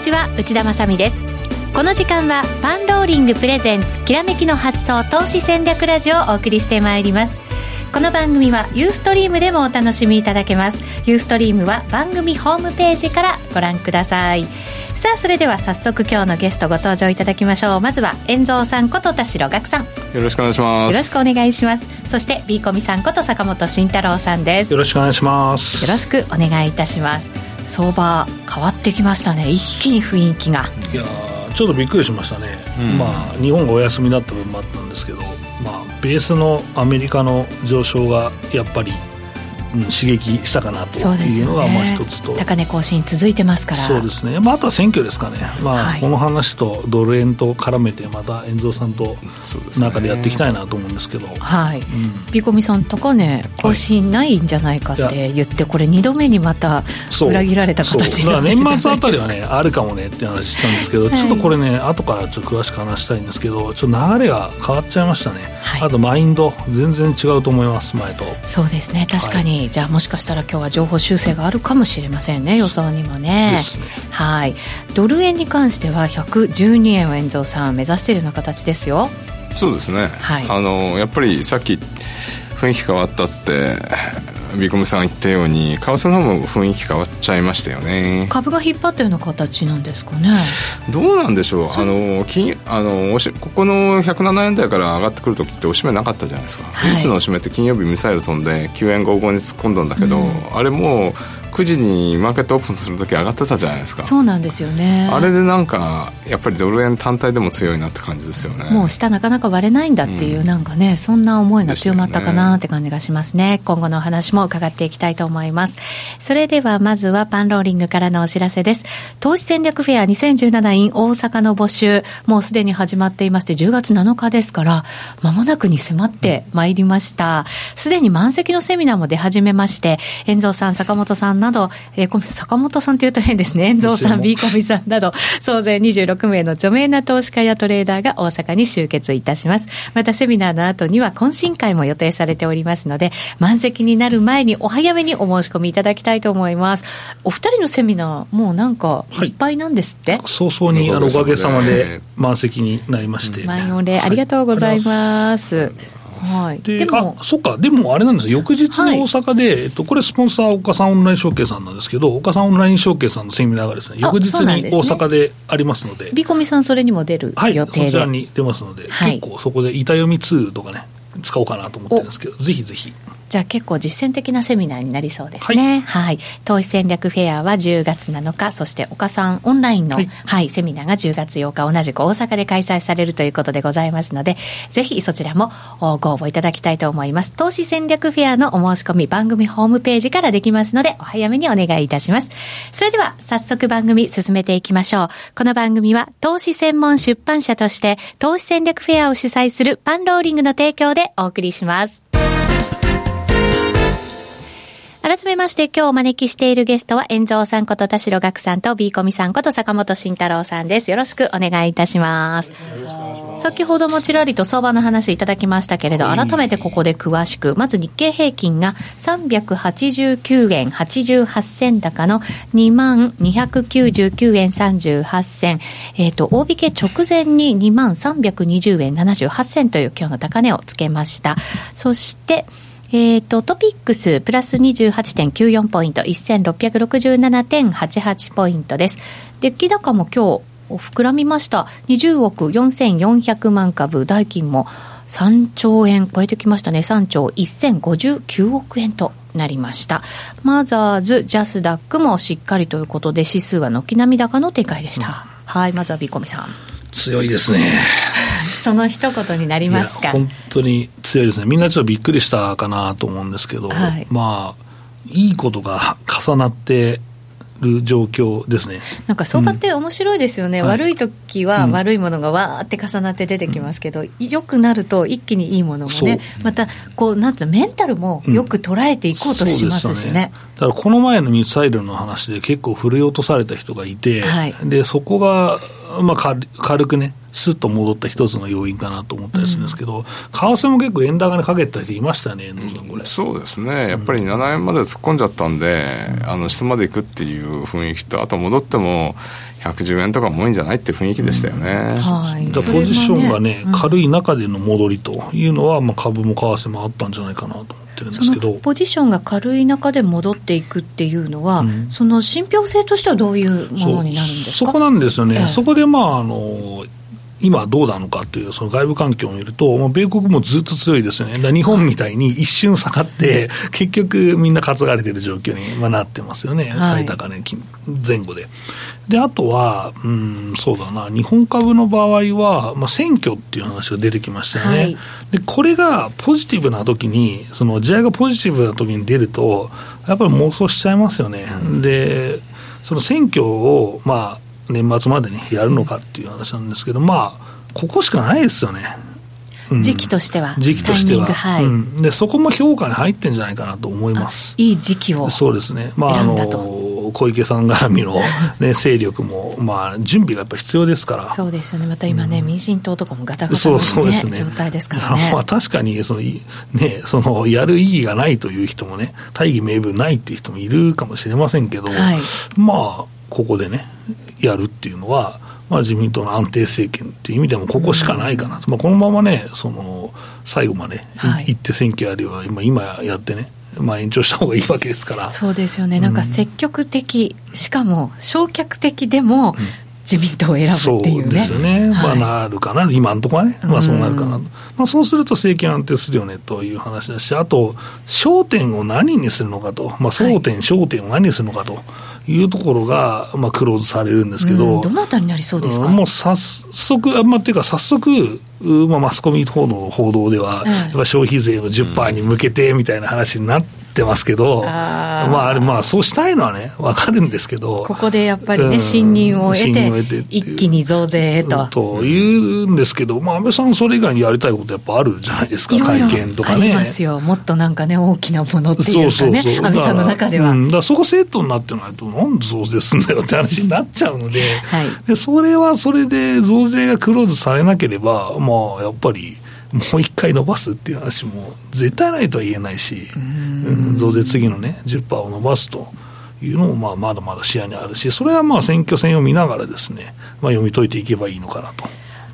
にちは内田まさです。この時間はパンローリングプレゼンツきらめきの発想投資戦略ラジオをお送りしてまいります。この番組はユーストリームでもお楽しみいただけます。ユーストリームは番組ホームページからご覧ください。さあそれでは早速今日のゲストご登場いただきましょう。まずは遠蔵さんこと田代岳さん。よろしくお願いします。よろしくお願いします。そして B コミさんこと坂本慎太郎さんです。よろしくお願いします。よろしくお願いいたします相場変わってきましたね。一気に雰囲気が。いやちょっとびっくりしましたね、うん、まあ日本がお休みだった分もあったんですけどまあベースのアメリカの上昇がやっぱり刺激したかなというのがまあ一つと、ね、高値更新続いてますから。そうですね、まあ、あとは選挙ですかね、まあ、この話とドル円と絡めてまた遠藤さんと中でやっていきたいなと思うんですけど、はい、うん、ビコミさん高値更新ないんじゃないかって言って、これ2度目にまた裏切られた形になって年末あたりはねあるかもねって話したんですけど、はい、ちょっとこれね後からちょっと詳しく話したいんですけどちょっと流れが変わっちゃいましたね、はい、あとマインド全然違うと思います前と。そうですね。確かに、はい、じゃあもしかしたら今日は情報修正があるかもしれませんね予想にもね、ね、はい。ドル円に関しては112円を円蔵さん目指しているような形ですよ。そうですね、はい、あのやっぱりさっき雰囲気変わったってビコムさん言ったように為替の方も雰囲気変わっちゃいましたよね。株が引っ張ったような形なんですかね。どうなんでしょう？あの金あのここの107円台から上がってくる時っておしめなかったじゃないですか、はい、いつのおしめって金曜日ミサイル飛んで9円55に突っ込んだんだけど、うん、あれもう9時にマーケットオープンする時上がってたじゃないですか。そうなんですよね。あれでなんかやっぱりドル円単体でも強いなって感じですよね。もう下なかなか割れないんだっていう、うん、なんかねそんな思いが強まったかなって感じがしますね、ね、今後のお話も伺っていきたいと思います。それではまずはパンローリングからのお知らせです。投資戦略フェア2017 in 大阪の募集もうすでに始まっていまして10月7日ですから間もなくに迫ってまいりました。すでに満席のセミナーも出始めまして遠蔵さん坂本さんなど、えー、坂本さんというと変ですね。遠蔵さん、ビーコミさんなど、総勢26名の著名な投資家やトレーダーが大阪に集結いたします。また、セミナーの後には懇親会も予定されておりますので、満席になる前にお早めにお申し込みいただきたいと思います。お二人のセミナー、もうなんか、いっぱいなんですって、はい、早々に、あの、おかげさまで満席になりまして。満員御礼ありがとうございます。はいはい、でもあそっか、でもあれなんです翌日の大阪で、はい、えっと、これ、スポンサー、岡さんオンライン証券さんなんですけど、岡さんオンライン証券さんのセミナーがですね、翌日に大阪でありますので、ビコミさん、それにも出る予定で、はい、そちらに出ます。ので、はい、結構そこで板読みツールとかね、使おうかなと思ってるんですけど、ぜひぜひ。じゃあ結構実践的なセミナーになりそうですね。はい。はい、投資戦略フェアは10月7日、そして岡さんオンラインの、はい、はい、セミナーが10月8日、同じく大阪で開催されるということでございますので、ぜひそちらもご応募いただきたいと思います。投資戦略フェアのお申し込み番組ホームページからできますので、お早めにお願いいたします。それでは早速番組進めていきましょう。この番組は投資専門出版社として投資戦略フェアを主催するパンローリングの提供でお送りします。改めまして今日お招きしているゲストは、遠蔵さんこと田代岳さんと、ビーコミさんこと坂本慎太郎さんです。よろしくお願いいたします。先ほどもちらりと相場の話いただきましたけれど、改めてここで詳しく、まず日経平均が389円88銭高の2万299円38銭、えっ、ー、と、大引け直前に2万320円78銭という今日の高値をつけました。そして、えっ、ー、と、トピックスプラス28.94ポイント、1667.88ポイントです。デッキ高も今日膨らみました。20億4400万株、代金も3兆円超えてきましたね。3兆1059億円となりました。マザーズ、ジャスダックもしっかりということで、指数は軒並み高の展開でした。うん、はい、まずはビコミさん。強いですね。その一言になりますか？本当に強いですね、みんなちょっとびっくりしたかなと思うんですけど、はい、まあ、いいことが重なってる状況ですね。なんか相場って面白いですよね、うん、悪い時は悪いものがわーって重なって出てきますけど、うん、よくなると一気にいいものもね、またこうなんていうの、メンタルもよく捉えていこうとしますしね。うん、ね。だからこの前のミサイルの話で結構振り落とされた人がいて、はい、でそこがまあ軽、軽くね、すっと戻った一つの要因かなと思ったりするんですけど、うん、為替も結構円高にかけた人いましたね、うん、そうですね、やっぱり7円まで突っ込んじゃったんで、うん、あの下まで行くっていう雰囲気と、あと戻っても、110円とかも多いんじゃないって雰囲気でしたよね。はい、ポジションがね、軽い中での戻りというのは、まあ、株も為替もあったんじゃないかなと思ってるんですけど。ポジションが軽い中で戻っていくっていうのは、うん、その信憑性としてはどういうものになるんですか？そこなんですよね、ええ、そこでまああの今どうなのかというその外部環境を見ると、米国もずっと強いですよね。日本みたいに一瞬下がって、結局みんな担がれてる状況になってますよね。最高値前後で。で、あとは、うん、そうだな、日本株の場合は、まあ、選挙っていう話が出てきましたよね。はい、で、これがポジティブな時に、その時代がポジティブな時に出ると、やっぱり妄想しちゃいますよね。で、その選挙を、まあ、年末までにやるのかっていう話なんですけど、まあ、ここしかないですよね。時期としては、時期としては、はい、うん、で、そこも評価に入ってんじゃないかなと思います。いい時期をそうですね、まあ、あの小池さん絡みの、ね、勢力も、まあ、準備がやっぱ必要ですから、そうですよね、また今ね、うん、民進党とかもガタガタの、ね、そうですね、状態ですからね。まあ、確かにその、ね、そのやる意義がないという人もね、大義名分ないっていう人もいるかもしれませんけど、はい、まあ、ここでね、やるっていうのは、まあ、自民党の安定政権っていう意味でも、ここしかないかなと、まあ、このままね、その最後まで行って選挙やるよりは、今やってね、まあ、延長した方がいいわけですからそうですよね、なんか積極的、しかも焼却的でも、自民党を選ぶっていうね。そうですよね。まあ、なるかな、今のところはね。まあ、そうなるかな。まあ、そうすると政権安定するよねという話だし、あと、焦点を何にするのかと。まあ、争点、焦点を何にするのかと。いうところが、まあ、クローズされるんですけど、うん、どのあたりになりそうですか、もう早速、まあ、っていうか、早速、まあ、マスコミ報道報道では、やっぱ消費税の10%に向けてみたいな話になって、ってますけど、あまあ、あれ、まあ、そうしたいのはね、わかるんですけど、ここでやっぱりね、信任を得て、一気に増税へと。というんですけど、まあ、安倍さん、それ以外にやりたいことやっぱあるじゃないですか、会見とかね。ありますよ、もっとなんかね、大きなものっていうかね、そうそうそう安倍さんの中では。うん、だそこセットになってないと、なんで増税すんだよって話になっちゃうので、はい、でそれはそれで増税がクローズされなければ、まあ、やっぱり。もう一回伸ばすっていう話も絶対ないとは言えないし、うん増税次のね、10%を伸ばすというのも、まあ、まだまだ視野にあるし、それはまあ選挙戦を見ながらですね、まあ、読み解いていけばいいのかなと。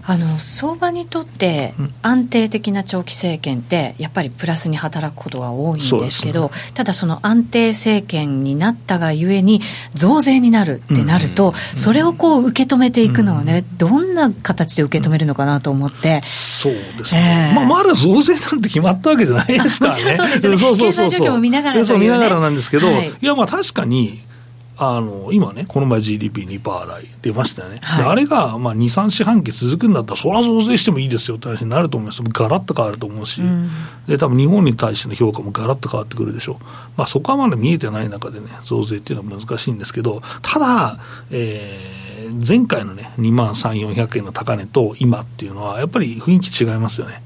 あの相場にとって安定的な長期政権ってやっぱりプラスに働くことが多いんですけど、ね、ただその安定政権になったがゆえに増税になるってなると、それをこう受け止めていくのはね、どんな形で受け止めるのかなと思って。そうですね。えー、まあまだ増税なんて決まったわけじゃないですからね。そうですね。そうそうそうそう経済状況も見ながら、ね、そう見ながらなんですけど、はい、いやまあ確かにあの今ね、この前 GDP2% 台出ましたよね、はい、あれがまあ2、3四半期続くんだったら、それは増税してもいいですよって話になると思います、ガラッと変わると思うし、うん、で多分日本に対しての評価もガラッと変わってくるでしょう、まあ、そこはまだ見えてない中でね、増税っていうのは難しいんですけど、ただ、えー、前回のね、2万3、400円の高値と今っていうのは、やっぱり雰囲気違いますよね。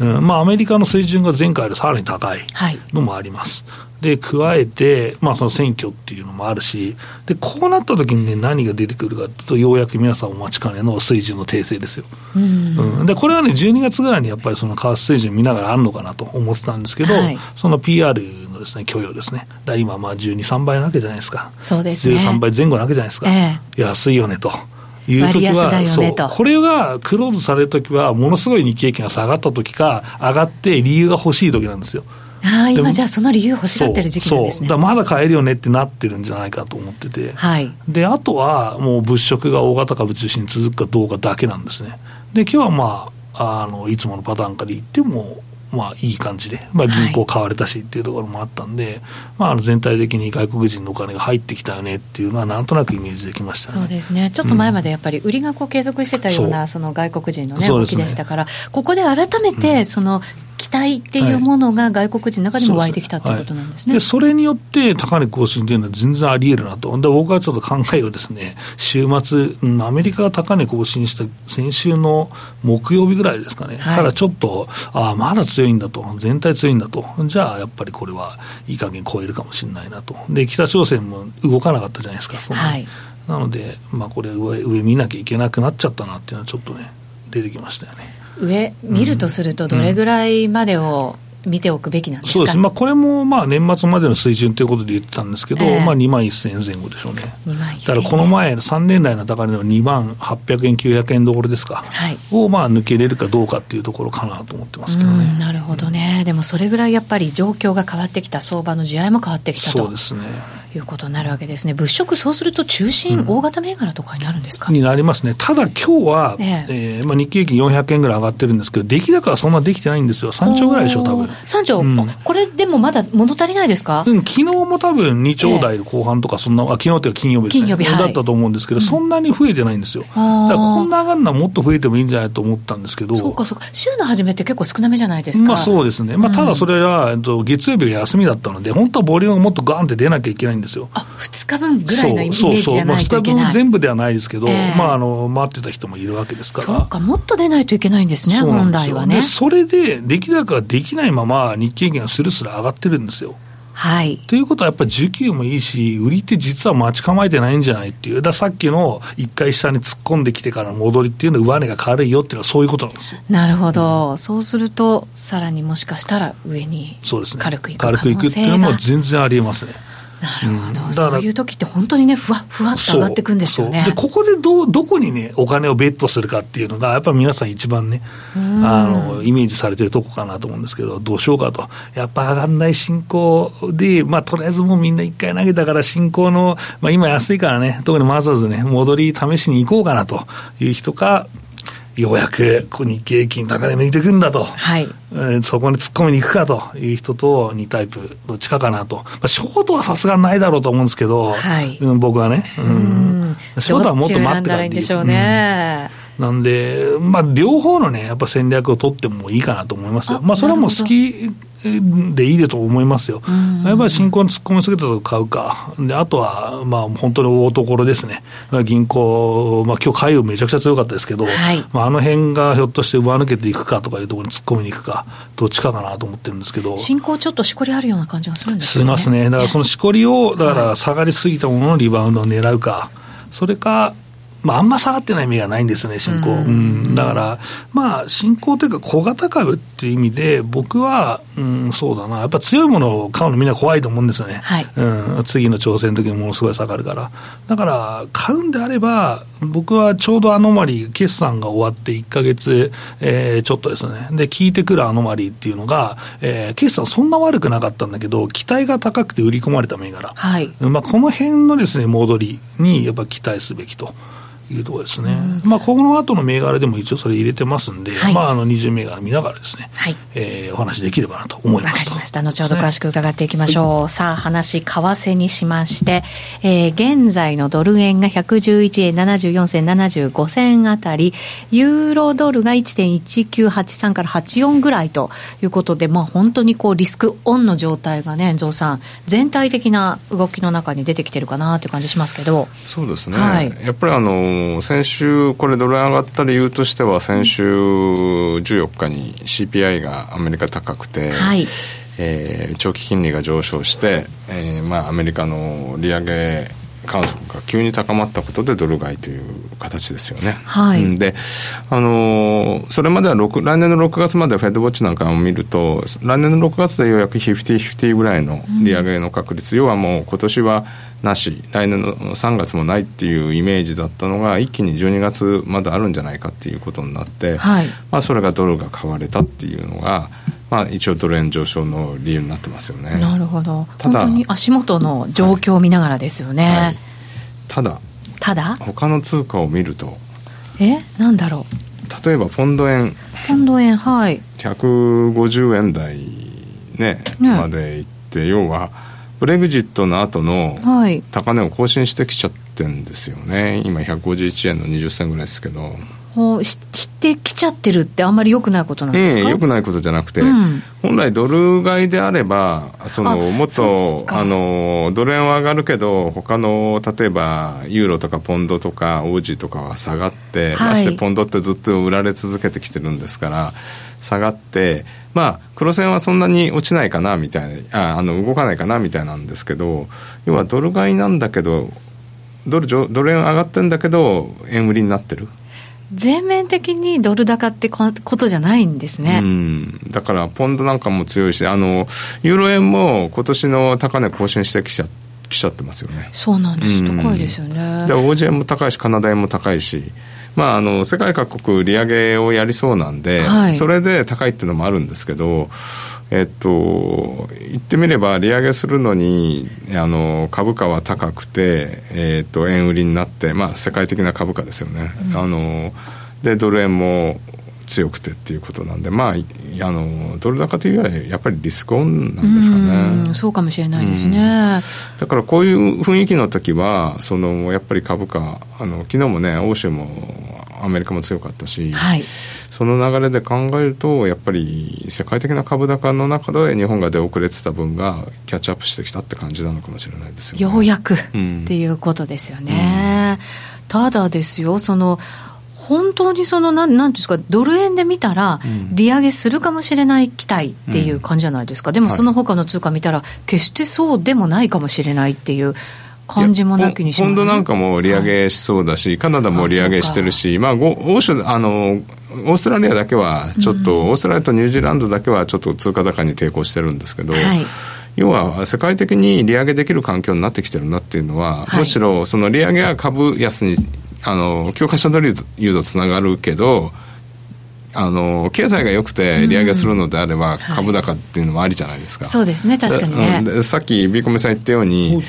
うん、うん、まあ、アメリカの水準が前回よりさらに高いのもあります。はいで、加えて、まあ、その選挙っていうのもあるし、で、こうなった時にね、何が出てくるかというと、ようやく皆さんお待ちかねの水準の訂正ですよ。うん、うん、で、これはね、12月ぐらいにやっぱりその為替水準見ながらあるのかなと思ってたんですけど、はい、その PR のですね、許容ですね。だ今、まあ、12、3倍なわけじゃないですか。そうですね。13倍前後なわけじゃないですか。えー、安いよねと。いう時は、ね、そうこれがクローズされるときは、ものすごい日経平均が下がったときか、上がって理由が欲しいときなんですよ。あ今じゃあその理由欲しがってる時期なんですね。そうまだ買えるよねってなってるんじゃないかと思ってて、はい、であとはもう物色が大型株中心に続くかどうかだけなんですね。で今日はまああのいつものパターンから言ってもまあ、いい感じで、まあ、銀行買われたしっていうところもあったんで、はい、まあ、あの全体的に外国人のお金が入ってきたよねっていうのは、なんとなくイメージできました、ね、そうですね、ちょっと前までやっぱり売りがこう継続してたような、その外国人の、ね、動きでしたから、ここで改めて、その期待っていうものが外国人の中でも湧いてきたということなんですね。で、それによって高値更新というのは全然あり得るなと。で、僕はちょっと考えをですね、週末、アメリカが高値更新した先週の木曜日ぐらいですかね、はい、からちょっと、ああ、まだ強いんだと、全体強いんだと、じゃあやっぱりこれはいい加減超えるかもしれないなと。で、北朝鮮も動かなかったじゃないですか、そはい。なので、まあ、これ上、上見なきゃいけなくなっちゃったなっていうのは、ちょっとね、出てきましたよね。上、見るとすると、どれぐらいまでを、見ておくべきなんですか？そうです、まあ、これもまあ年末までの水準ということで言ってたんですけど、えー、まあ、2万1000円前後でしょうね。だからこの前、3年来の高値の2万800円、900円どころですか、はい、をまあ抜けれるかどうかっていうところかなと思ってますけどね。なるほどね、でもそれぐらいやっぱり状況が変わってきた、相場の地合いも変わってきたと。そうですねいうことになるわけですね、物色、そうすると中心、うん、大型銘柄とかになるんですか？になりますね、ただ今日は、ええ。えーまあ、日経平均400円ぐらい上がってるんですけど、出来高はそんなできてないんですよ、3兆ぐらいでしょ、多分。3兆、うん、これでもまだ物足りないですか、うん、昨日も多分2兆台後半とか、そんな、ええ、あ昨日っていうか金曜日ですね、金曜日、はい、だったと思うんですけど、そんなに増えてないんですよ、だからこんな上がるのはもっと増えてもいいんじゃないと思ったんですけど、そうか、そうか、週の初めって結構少なめじゃないですか？まあ、そうですね、まあ、ただそれは、月曜日が休みだったので、本当はボリュームがもっとガーンって出なきゃいけないんですよ。あ2 2日分ぐらいのイメージじゃないといけない。そうそうそうまあ、全部ではないですけど、えー、まあ、あの、待ってた人もいるわけですから。そうか、もっと出ないといけないんですね、本来はね。それで、出来高ができないまま、日経平均がするする上がってるんですよ。はい。ということはやっぱり需給もいいし、売りって実は待ち構えてないんじゃないっていう、ださっきの一回下に突っ込んできてからの戻りっていうのは、上値が軽いよっていうのは、そういうことなんですよ。なるほど、うん、そうすると、さらにもしかしたら上に軽くいく可能性が、ね、軽くいくっていうのも全然ありえますね。なるほど、うん、そういう時って本当にね、ふわふわっと上がっていくんですよね。で、ここでど、どこにね、お金をベットするかっていうのが、やっぱり皆さん一番ね、あの、イメージされてるとこかなと思うんですけど、どうしようかと。やっぱ上がんない進行で、まあ、とりあえずもうみんな一回投げたから進行の、まあ、今安いからね、特にまずずね、戻り試しに行こうかなという人か、ようやく日経平均高値抜いていくんだと、はい。えー、そこに突っ込みに行くかという人と2タイプ、どっちかかなと、まあ、ショートはさすがないだろうと思うんですけど、はい。うん、僕はね、うん、ショートはもっと待ってからいいんでしょうなんで、まあ、両方のね、やっぱ戦略を取ってもいいかなと思いますよ。まあ、それはもう好きでいいでと思いますよ。やっぱり新興に突っ込みすぎたと買うか。で、あとは、まあ、本当に大所ですね。銀行、まあ、今日海運めちゃくちゃ強かったですけど、はい、まあ、あの辺がひょっとして上抜けていくかとかいうところに突っ込みに行くか、どっちかかなと思ってるんですけど。新興ちょっとしこりあるような感じがするんですね。しますね。だからそのしこりを、だから下がりすぎたもののリバウンドを狙うか。それか、まあ、あんま下がってない意味がないんですね、新興。うん、だから、まあ、新興というか小型株っていう意味で、僕は、うん、そうだな、やっぱ強いものを買うのみんな怖いと思うんですよね。はい、うん、次の挑戦の時にものすごい下がるから。だから、買うんであれば、僕はちょうどアノマリー、決算が終わって1か月、えー、ちょっとですね。で、効いてくるアノマリーっていうのが、えー、決算そんな悪くなかったんだけど、期待が高くて売り込まれた銘柄。はい。まあ、この辺のですね、戻りにやっぱ期待すべきと。いうところですね、まあ、この後の銘柄でも一応それ入れてますんで、はい、まあ、あの20銘柄見ながらですね、はい。えー、お話できればなと思いますわかりました、後ほど詳しく伺っていきましょう、はい、さあ、話、為替にしまして、えー、現在のドル円が111円74銭75銭あたり、ユーロドルが1.1983から84ぐらいということで、まあ、本当にこうリスクオンの状態がね、ゾウさん、全体的な動きの中に出てきてるかなという感じしますけど。そうですね、はい、やっぱりあの先週、これ、ドル円上がった理由としては、先週14日に CPI がアメリカ高くて、はい。えー、長期金利が上昇して、えーまあ、アメリカの利上げ観測が急に高まったことでドル買いという形ですよね。はい。で、あのー、それまでは6来年の6月までフェッドウォッチなんかを見ると、来年の6月でようやく50-50ぐらいの利上げの確率、うん、要はもう今年はなし、来年の3月もないっていうイメージだったのが、一気に12月まであるんじゃないかっていうことになって、はい、まあ、それがドルが買われたっていうのが、まあ、一応ドル円上昇の理由になってますよね。なるほど。ただ、本当に足元の状況を見ながらですよね。はいはい、ただ、ただ？他の通貨を見ると、え？なんだろう。例えばポンド円。ポンド円、はい。150円台ね、ねまでいって、要は、ブレグジットの後の高値を更新してきちゃってんですよね、今151円の20銭ぐらいですけど。知ってきちゃってるってあんまり良くないことなんですか、ええ、良くないことじゃなくて、うん、本来ドル買いであればそのもっとあのドル円は上がるけど他の例えばユーロとかポンドとかオージーとかは下がって、はい、ましてポンドってずっと売られ続けてきてるんですから下がってまあ黒線はそんなに落ちないかなみたいなああの動かないかなみたいなんですけど要はドル買いなんだけどドルドル円上がってんだけど円売りになってる全面的にドル高ってことじゃないんですね。だからポンドなんかも強いし、あのユーロ円も今年の高値更新してきちゃきちゃってますよね。そうなんです。高いですよね。で、円も高いし、カナダ円も高いし。まあ、あの世界各国利上げをやりそうなんで、はい、それで高いっていうのもあるんですけど、えっと、言ってみれば利上げするのにあの株価は高くて、えっと、円売りになって、まあ、世界的な株価ですよね、うん、あのでドル円も強くてっていうことなんで、まあ、あのドル高というよりやっぱりリスクオンなんですかね。うそうかもしれないですね、だからこういう雰囲気の時はそのやっぱり株価あの昨日もね欧州もアメリカも強かったし、はい、その流れで考えるとやっぱり世界的な株高の中で日本が出遅れてた分がキャッチアップしてきたって感じなのかもしれないですよ、ね、ようやく、っていうことですよね。うん、ただですよその本当にそのなんなんですかドル円で見たら、利上げするかもしれない期待っていう感じじゃないですか、うん、でもその他の通貨見たら、決してそうでもないかもしれないっていう。感じもなきにしも、ね、ポンドなんかも利上げしそうだし、はい、カナダも利上げしてるし、まあ、欧州あのオーストラリアだけはちょっと、うん、オーストラリアとニュージーランドだけはちょっと通貨高に抵抗してるんですけど、はい、要は世界的に利上げできる環境になってきてるなっていうのは、はい、むしろその利上げは株安にあの教科書通り言うとつながるけどあの経済が良くて利上げするのであれば、株高っていうのもありじゃないですか、はい、そうですね確かにね。さっきビーコメさん言ったように、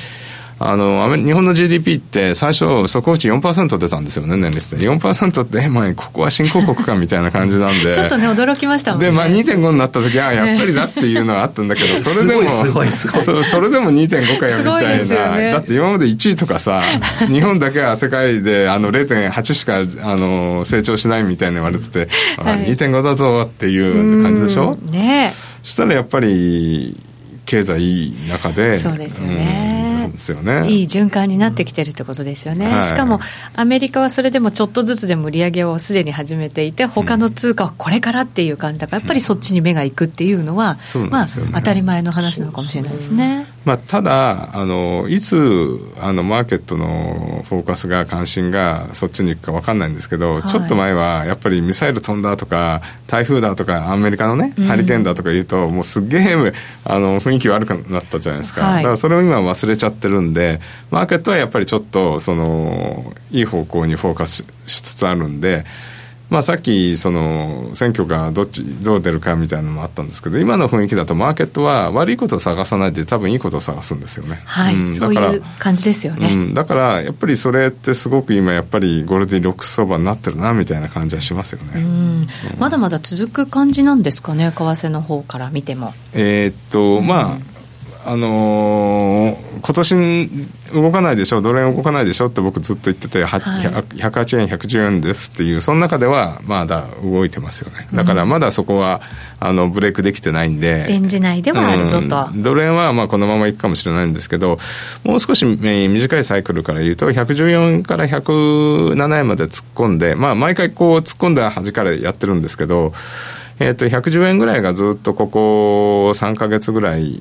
あの日本の GDP って最初速報値4%出たんですよね年率で。4%って、まあ、ここは新興国かみたいな感じなんで。ちょっとね驚きましたもんね。で、まあ、2.5になった時はやっぱりだっていうのはあったんだけどそれでもすごいすごい。そそれでも2.5かよみたいな、ね、だって今まで1位とかさ日本だけは世界であの0.8しかあの成長しないみたいに言われてて、はい、2.5だぞっていう感じでしょ？ねしたらやっぱり経済いい中でそうですよね、すよね。いい循環になってきてるってことですよね、はい、しかもアメリカはそれでもちょっとずつでも利上げをすでに始めていて他の通貨はこれからっていう感じだからやっぱりそっちに目がいくっていうのは、うん、まあ、当たり前の話なのかもしれないですね。まあ、ただあのいつあのマーケットのフォーカスが関心がそっちに行くか分かんないんですけど、はい、ちょっと前はやっぱりミサイル飛んだとか台風だとかアメリカのねハリケーンだとか言うと、うん、もうすっげえあの雰囲気悪くなったじゃないですか、はい、だからそれを今忘れちゃってるんでマーケットはやっぱりちょっとそのいい方向にフォーカスしつつあるんで。まあ、さっきその選挙がどっちどう出るかみたいなのもあったんですけど今の雰囲気だとマーケットは悪いことを探さないで多分いいことを探すんですよね。はい、うん、そういう感じですよね、うん、だからやっぱりそれってすごく今やっぱりゴールデンロック相場になってるなみたいな感じはしますよね。うん、まだまだ続く感じなんですかね為替の方から見ても。えー、っと、まああのー、今年動かないでしょ、ドル円動かないでしょって僕ずっと言ってて、はい、108円、110円ですっていう、その中ではまだ動いてますよね。だからまだそこは、あのブレイクできてないんで。レンジ内ではあるぞと。うん、ドル円はまあこのままいくかもしれないんですけど、もう少し短いサイクルから言うと、114円から107円まで突っ込んで、まあ毎回こう突っ込んだ端からやってるんですけど、えー、と110円ぐらいがずっとここ3か月ぐらい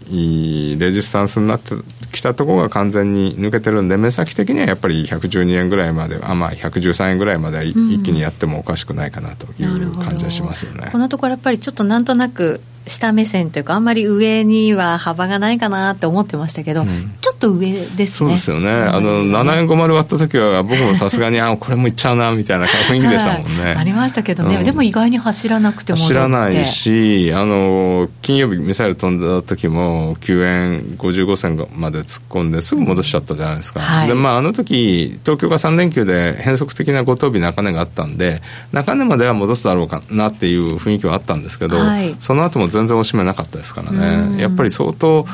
レジスタンスになってきたところが完全に抜けてるんで目先的にはやっぱり112円ぐらいまであまあ113円ぐらいまで一気にやってもおかしくないかなという感じはしますよね。このところやっぱりちょっとなんとなく下目線というか、あんまり上には幅がないかなって思ってましたけど、うん、ちょっと上ですね。そうですよね。あの、7円50割った時は、僕もさすがに、あ、これもいっちゃうな、みたいな雰囲気でしたもんね。はい、ありましたけどね、うん、でも意外に走らなくても走らないし、あの、金曜日ミサイル飛んだ時も、9円55銭まで突っ込んですぐ戻しちゃったじゃないですか。はい、で、まあ、あの時、東京が3連休で変則的な五等日中値があったんで、中値までは戻すだろうかなっていう雰囲気はあったんですけど、はい、その後も全然おしめなかったですからね、やっぱり相当、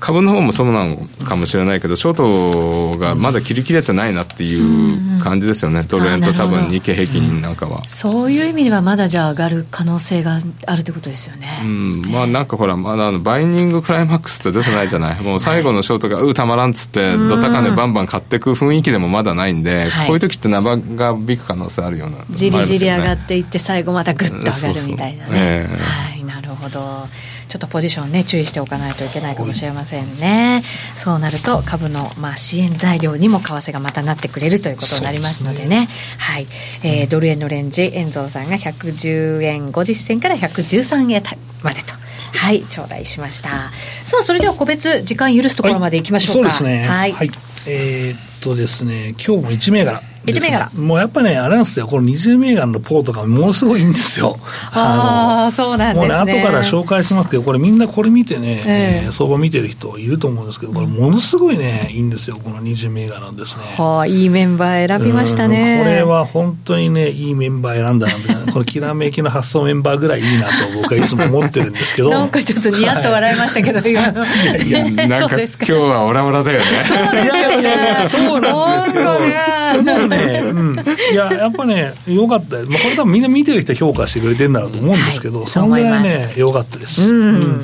株の方もそうなのかもしれないけど、ショートがまだ切り切れてないなっていう感じですよね、ドル円と多分日経平均なんかは。そういう意味では、まだじゃあ上がる可能性があるということですよね。うん、まあなんかほら、まだあのバイニングクライマックスって出てないじゃない、もう最後のショートが、うたまらんっつって、ドタカネバンバン買っていく雰囲気でもまだないんで、こういう時って長引く可能性あるような、じりじり上がっていって、最後またぐっと上がるみたいなね。はい、なるほど。ちょっとポジションね注意しておかないといけないかもしれませんねそうなると株のまあ支援材料にも為替がまたなってくれるということになりますのでね、ね、はい、えー、ドル円のレンジ遠蔵さんが110円50銭から113円までとはい、頂戴しました。さあ、それでは個別時間許すところまでいきましょうか。はい、そうですね。はい。はい、えー、っとですね、今日も1銘柄。1銘柄。もうやっぱね、あれなんですよ、この20銘柄のポートがものすごいいいんですよ。ああ、そうなんですね。もうね、後から紹介しますけど、これみんなこれ見てね、えー、相場見てる人いると思うんですけど、これものすごいね、いいんですよ、この20銘柄ですね。はあ、いいメンバー選びましたね。これは本当にね、いいメンバー選んだな、みたいな。このきらめきの発想メンバーぐらいいいなと僕はいつも思ってるんですけど。なんかちょっとニヤッと笑いましたけど、はい、今の。いやいや、なんか今日はオラオラだよね。そうですよね。そうなんですよ。ね、うん。いや、やっぱね、よかったまあ、これ多分みんな見てる人評価してくれてるんだろうと思うんですけど、はい、そのぐらいね、よかったです。うん、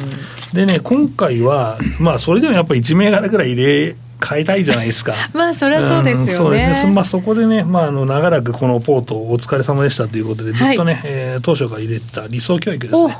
でね、今回は、まあ、それでもやっぱり1銘柄ぐらい入れ、変えたいじゃないですか。まあ、それはそうですよね。うん、そまあ、そこでね、まあ、あの、長らくこのポートお疲れ様でしたということで、ずっとね、はい、えー、当初から入れた理想教育ですね。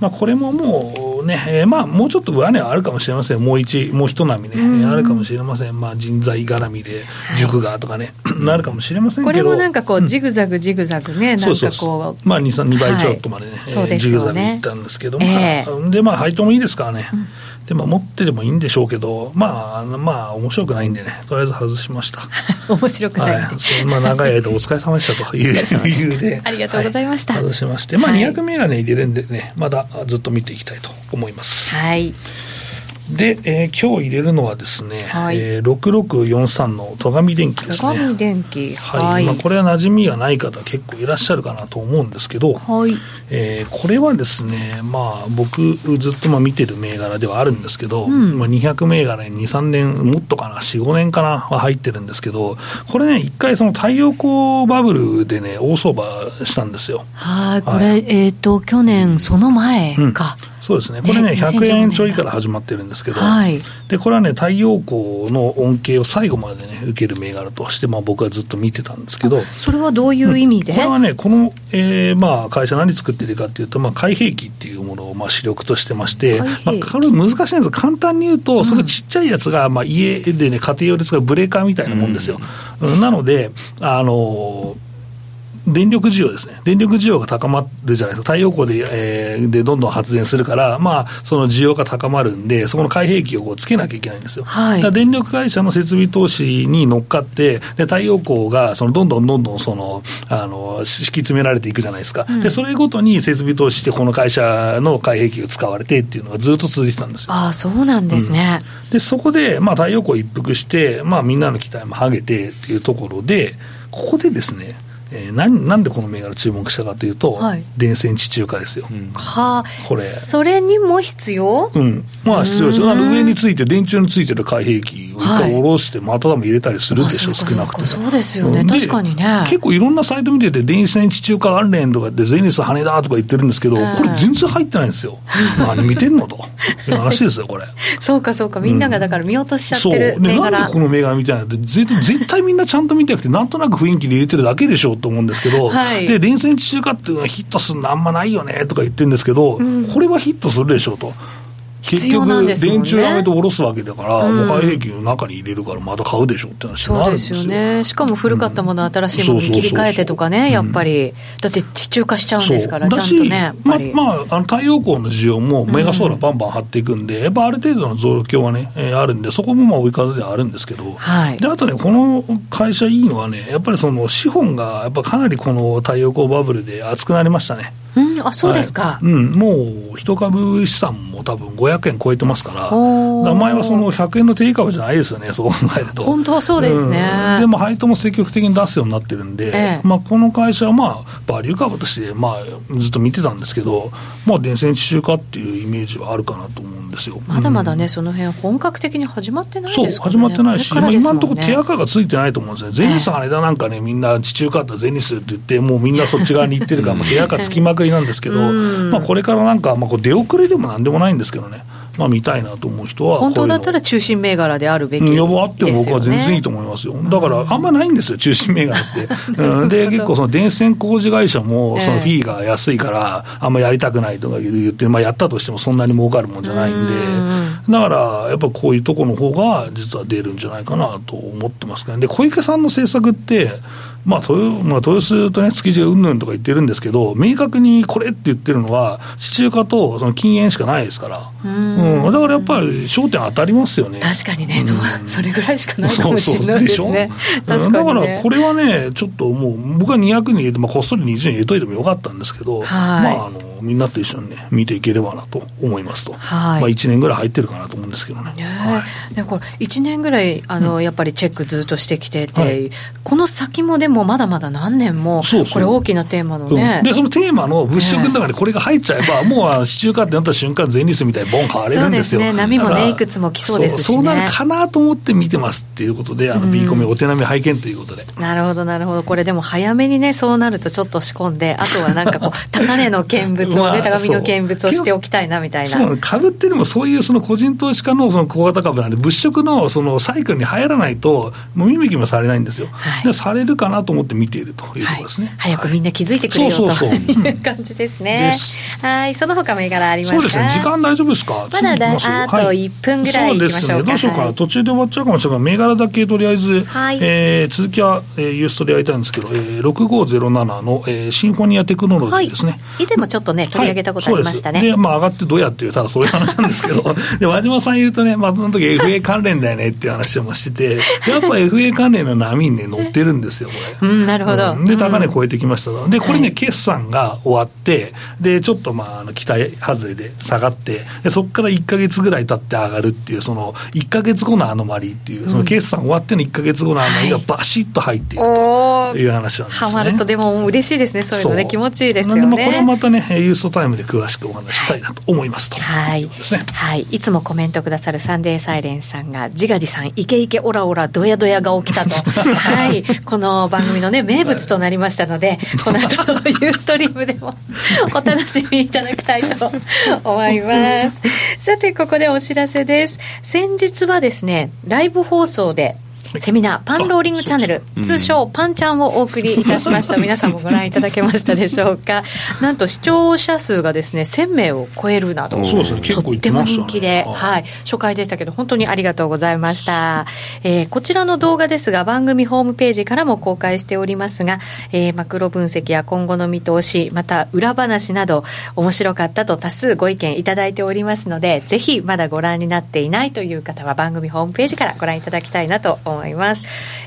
まあ、これももうね、えー、まあ、もうちょっと上値はあるかもしれません、もう一、もう一波ね、あるかもしれません、まあ、人材絡みで、塾がとかね、はい、なるかもしれませんけど、これもなんかこう、ジグザグジグザグね、なんかこう、まあ2、2倍ちょっとまでね、はい、ジグザグいったんですけど、まあ、で、まあ、配当もいいですからね。うんでも持っててもいいんでしょうけど、まあ、まあ、面白くないんでね、とりあえず外しました。面白くない、はい、そんな長い間お疲れ様でしたという 理由で、ありがとうございました。はい、外しまして、まあ、200銘柄入れるんでね、まだずっと見ていきたいと思います。はい。で、えー、今日入れるのはですね、はい、えー、6643の戸上電機ですね。戸上電機。はい。はい、まあ、これは馴染みがない方結構いらっしゃるかなと思うんですけど、はい。えー、これはですね、まあ、僕ずっとまあ見てる銘柄ではあるんですけど、うん、まあ、200銘柄に2、3年、もっとかな、4、5年かな、は入ってるんですけど、これね、一回その太陽光バブルでね、大相場したんですよ。はい。これ、えっ、ー、と、去年、その前か。うんそうですね、これね、100円ちょいから始まってるんですけど、はい、でこれはね、太陽光の恩恵を最後までね、受ける銘柄として、まあ、僕はずっと見てたんですけど、それはどういう意味で、うん、これはね、この、えーまあ、会社、何作ってるかっていうと、まあ、開閉器っていうものをまあ主力としてまして、まあ、これ難しいんです簡単に言うと、それちっちゃいやつが、まあ、家でね、家庭用で使うブレーカーみたいなもんですよ。うん、なので、あの電力需要ですね、電力需要が高まるじゃないですか、太陽光で,、えー、でどんどん発電するから、まあ、その需要が高まるんで、そこの開閉器をこうつけなきゃいけないんですよ。はい、電力会社の設備投資に乗っかって、で太陽光がそのどんどんどんどんそのあの敷き詰められていくじゃないですか、うん、でそれごとに設備投資して、この会社の開閉器が使われてっていうのがずっと続いてたんですよ。あそうなんですね、うん、でそこで、まあ、太陽光一服して、まあ、みんなの期待もはげてっていうところで、ここでですね、えー、なんなんでこの銘柄注目したかというと、はい、電線地中化ですよ、うん、はあ。これ。それにも必要？うん。まあ必要ですよ。あの上について電柱についてる開閉器を一回下ろして、またでも入れたりするでしょ、少なくとも。そうですよね、うん、確かにね。結構いろんなサイト見てて電線地中化関連とかってゼニス羽田とか言ってるんですけど、これ全然入ってないんですよ。何見てんのと。いう話ですよこれ。そうかそうか。みんながだから見落としちゃってる銘柄、う。ん、なんでこの銘柄みたいなって絶対みんなちゃんと見てなくてなんとなく雰囲気で入れてるだけでしょうと思うんですけど、はい、で、連戦地中化っていうのはヒットするのあんまないよねとか言ってるんですけど、うん、これはヒットするでしょうと。結局、電柱やめて下ろすわけだから、もう開閉器の中に入れるから、また買うでしょって話になるんですよ。そうですよね。しかも古かったもの、新しいものに切り替えてとかね、やっぱり。だって地中化しちゃうんですから、ちゃんとね。ままあ、あの太陽光の需要もメガソーラーバンバン張っていくんで、やっぱある程度の増強はね、えー、あるんで、そこもまあ追い風ではあるんですけど、はい、であとね、この会社いいのはね、やっぱりその資本がやっぱかなりこの太陽光バブルで熱くなりましたね。うん、あそうですか、はい、うん、もう一株資産も多分500円超えてますから、から前はその100円の定価じゃないですよね、そう考えると。本当はそうですね。うん、でも配当も積極的に出すようになってるんで、ええ、まあ、この会社は、まあ、バリュー株として、まあ、ずっと見てたんですけど、まあ、電線地中化っていうイメージはあるかなと思うんですよ。まだまだね、うん、その辺本格的に始まってないですか、ね、そう、始まってないし、ね、今のところ手垢がついてないと思うんですね。ゼニス羽田なんかね、みんな地中化ったゼニスって言って、もうみんなそっち側に行ってるから、もう手垢つきまくりなんですけど、まあ、これからなんか、まあ、こう出遅れでもなんでもないんですけどね。まあ、見たいなと思う人は本当だったら中心銘柄であるべき予防あっても僕は全然いいと思いますよ、だからあんまないんですよ、中心銘柄って。うん、で、結構、その電線工事会社も、そのフィーが安いから、あんまやりたくないとか言って、まあ、やったとしてもそんなに儲かるもんじゃないんで、だから、やっぱこういうところの方が、実は出るんじゃないかなと思ってますけど、ね、で小池さんの政策って、まあ、豊まあ、豊洲とね、築地がうんぬんとか言ってるんですけど、明確にこれって言ってるのは、地中化とその禁煙しかないですから、うん、だからやっぱり焦点当たりますよね。確かにね、うん、そうそれぐらいしかないかもしれないですね。そうそうね。だからこれはね、ちょっともう、僕は200人入れて、まあ、こっそり20人入れといてもよかったんですけど、はい、まあ、あの、みんなと一緒にね、見ていければなと思いますと、はい。まあ、1年ぐらい入ってるかなと思うんですけどね。ねはい、でこれ1年ぐらいあの、うん、やっぱりチェックずっとしてきてて、はい、この先もでもまだまだ何年も、そうこれ、大きなテーマのね、うん、でそのテーマの物色の中でこれが入っちゃえば、ね、もう市中化ってなった瞬間、前立みたいにボン買われるんですよ。そうですね、波もね、いくつも来そうですし、ね、そうなるかなと思って見てますっていうことで、あの B コメお手並み拝見ということで。なるほど、なるほど、これでも早めにね、そうなるとちょっと仕込んで、あとはなんかこう、高値の見物をね、高みの見物をしておきたいなみたいな。そう。株ってでもそう。いう。その個人投資家のその小型株なんで、物色のそのサイクルに入らないと、もう。見向きもされないんですよ、はい、でされるかなと思って見ているという。ところですね、はい、早くみんな気づいてくれよ、はい、という。感じですね。はいその他銘柄ありますかそう。ですね、時間大丈夫ですか、まだだあと1分ぐらいいきましょう。か、ね、どう。しよう。か、途中で終わっちゃう。かもしれないが、銘柄だけとりあえず、はい、えー、続きは、えー、ユーストでやりたいんですけど、えー、6507の、えー、シンフォニアテクノロジーですね、以前もちょっとね、取り上げたことありましたね。でまあ、上がってどうやっていう、ただそういう話なんですけど、で和島さん言うとね、まあ、その時 FA 関連だよねっていう話をしてて、やっぱ FA 関連の波にね、乗ってるんですよ、これ。うん、なるほど。で、高値超えてきましたと。で、これね、決算が終わって、で、ちょっとまあ、あの期待外れで下がって、でそこから1か月ぐらい経って上がるっていう、その1か月後のアノマリーっていう、その決算終わっての1か月後のアノマリーがバシッと入っているという話なんですね。はまると、でも嬉しいですね、そういうのね、気持ちいいですよね。これはまたね、ユーストタイムで詳しくお話したいなと思いますと。はい。はい。いつもコメントくださるサンデーサイレンさんが、自画自賛、イケイケオラオラ、ドヤドヤが起きたと。はい。この番組のね、名物となりましたので、この後のユーストリームでもお楽しみいただきたいと思います。さて、ここでお知らせです。先日はですね、ライブ放送で、セミナー、パンローリングチャンネル、通称パンちゃんをお送りいたしました。皆さんもご覧いただけましたでしょうか。なんと視聴者数がですね、1000名を超えるなど、とっても人気で、はい、初回でしたけど、本当にありがとうございました。えー、こちらの動画ですが、番組ホームページからも公開しておりますが、えー、マクロ分析や今後の見通し、また裏話など、面白かったと多数ご意見いただいておりますので、ぜひまだご覧になっていないという方は番組ホームページからご覧いただきたいなと思います。思います。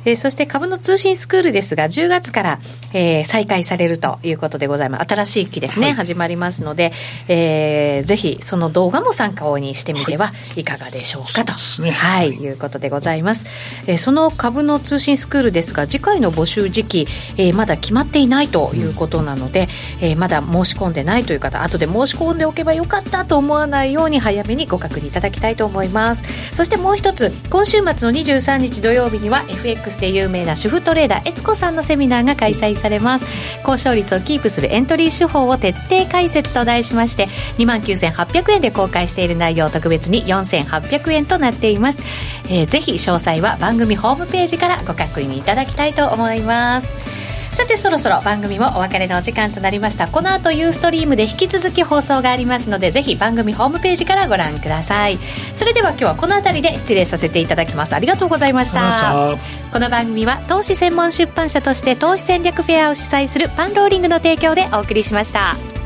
えー、そして株の通信スクールですが、10月から、えー、再開されるということでございます。新しい期ですね、はい、始まりますので、えー、ぜひその動画も参考にしてみてはいかがでしょうかと、ね、はい、いうことでございます。えー、その株の通信スクールですが、次回の募集時期、えー、まだ決まっていないということなので、うん、えー、まだ申し込んでないという方、後で申し込んでおけばよかったと思わないように早めにご確認いただきたいと思います。そしてもう一つ、今週末の23日土曜曜日には FX で有名な主婦トレーダー悦子さんのセミナーが開催されます。交渉率をキープするエントリー手法を徹底解説と題しまして2万9800円で公開している内容特別に4800円となっています、えー、ぜひ詳細は番組ホームページからご確認いただきたいと思います。さてそろそろ番組もお別れのお時間となりました。この後ユーストリームで引き続き放送がありますのでぜひ番組ホームページからご覧ください。それでは今日はこの辺りで失礼させていただきます。ありがとうございました。この番組は投資専門出版社として投資戦略フェアを主催するパンローリングの提供でお送りしました